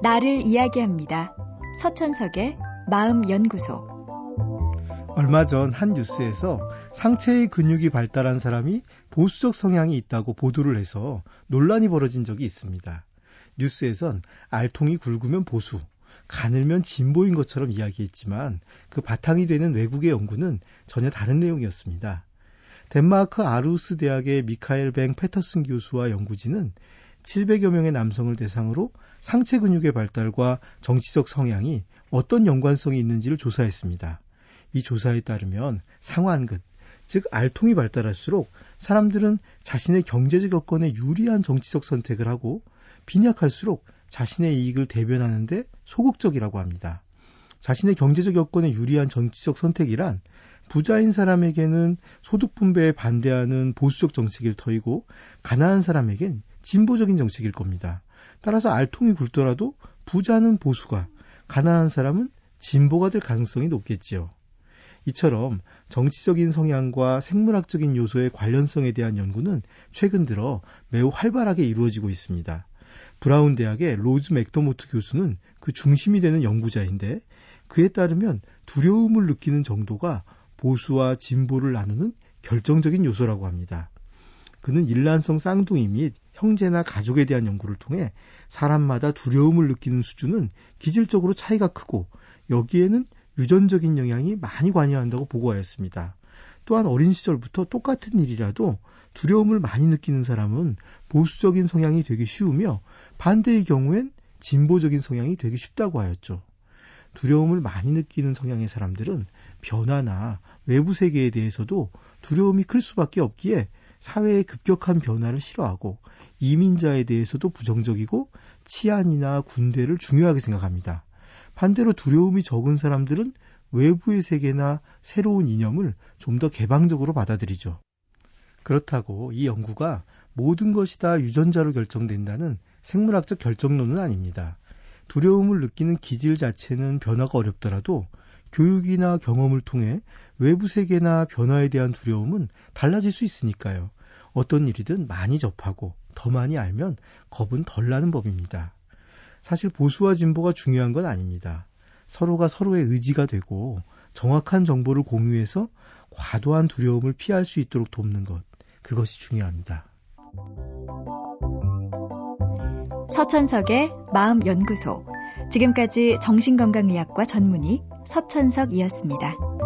나를 이야기합니다. 서천석의 마음연구소. 얼마 전 한 뉴스에서 상체의 근육이 발달한 사람이 보수적 성향이 있다고 보도를 해서 논란이 벌어진 적이 있습니다. 뉴스에선 알통이 굵으면 보수, 가늘면 진보인 것처럼 이야기했지만 그 바탕이 되는 외국의 연구는 전혀 다른 내용이었습니다. 덴마크 아루스 대학의 미카엘 뱅 페터슨 교수와 연구진은 700여 명의 남성을 대상으로 상체 근육의 발달과 정치적 성향이 어떤 연관성이 있는지를 조사했습니다. 이 조사에 따르면 상완근, 즉 알통이 발달할수록 사람들은 자신의 경제적 여건에 유리한 정치적 선택을 하고 빈약할수록 자신의 이익을 대변하는데 소극적이라고 합니다. 자신의 경제적 여건에 유리한 정치적 선택이란 부자인 사람에게는 소득 분배에 반대하는 보수적 정책일 터이고 가난한 사람에겐 진보적인 정책일 겁니다. 따라서 알통이 굵더라도 부자는 보수가 가난한 사람은 진보가 될 가능성이 높겠지요. 이처럼 정치적인 성향과 생물학적인 요소의 관련성에 대한 연구는 최근 들어 매우 활발하게 이루어지고 있습니다. 브라운 대학의 로즈 맥더모트 교수는 그 중심이 되는 연구자인데 그에 따르면 두려움을 느끼는 정도가 보수와 진보를 나누는 결정적인 요소라고 합니다. 그는 일란성 쌍둥이 및 형제나 가족에 대한 연구를 통해 사람마다 두려움을 느끼는 수준은 기질적으로 차이가 크고 여기에는 유전적인 영향이 많이 관여한다고 보고하였습니다. 또한 어린 시절부터 똑같은 일이라도 두려움을 많이 느끼는 사람은 보수적인 성향이 되기 쉬우며 반대의 경우엔 진보적인 성향이 되기 쉽다고 하였죠. 두려움을 많이 느끼는 성향의 사람들은 변화나 외부 세계에 대해서도 두려움이 클 수밖에 없기에 사회의 급격한 변화를 싫어하고 이민자에 대해서도 부정적이고 치안이나 군대를 중요하게 생각합니다. 반대로 두려움이 적은 사람들은 외부의 세계나 새로운 이념을 좀 더 개방적으로 받아들이죠. 그렇다고 이 연구가 모든 것이 다 유전자로 결정된다는 생물학적 결정론은 아닙니다. 두려움을 느끼는 기질 자체는 변화가 어렵더라도 교육이나 경험을 통해 외부 세계나 변화에 대한 두려움은 달라질 수 있으니까요. 어떤 일이든 많이 접하고 더 많이 알면 겁은 덜 나는 법입니다. 사실 보수와 진보가 중요한 건 아닙니다. 서로가 서로의 의지가 되고 정확한 정보를 공유해서 과도한 두려움을 피할 수 있도록 돕는 것, 그것이 중요합니다. 서천석의 마음연구소. 지금까지 정신건강의학과 전문의 서천석이었습니다.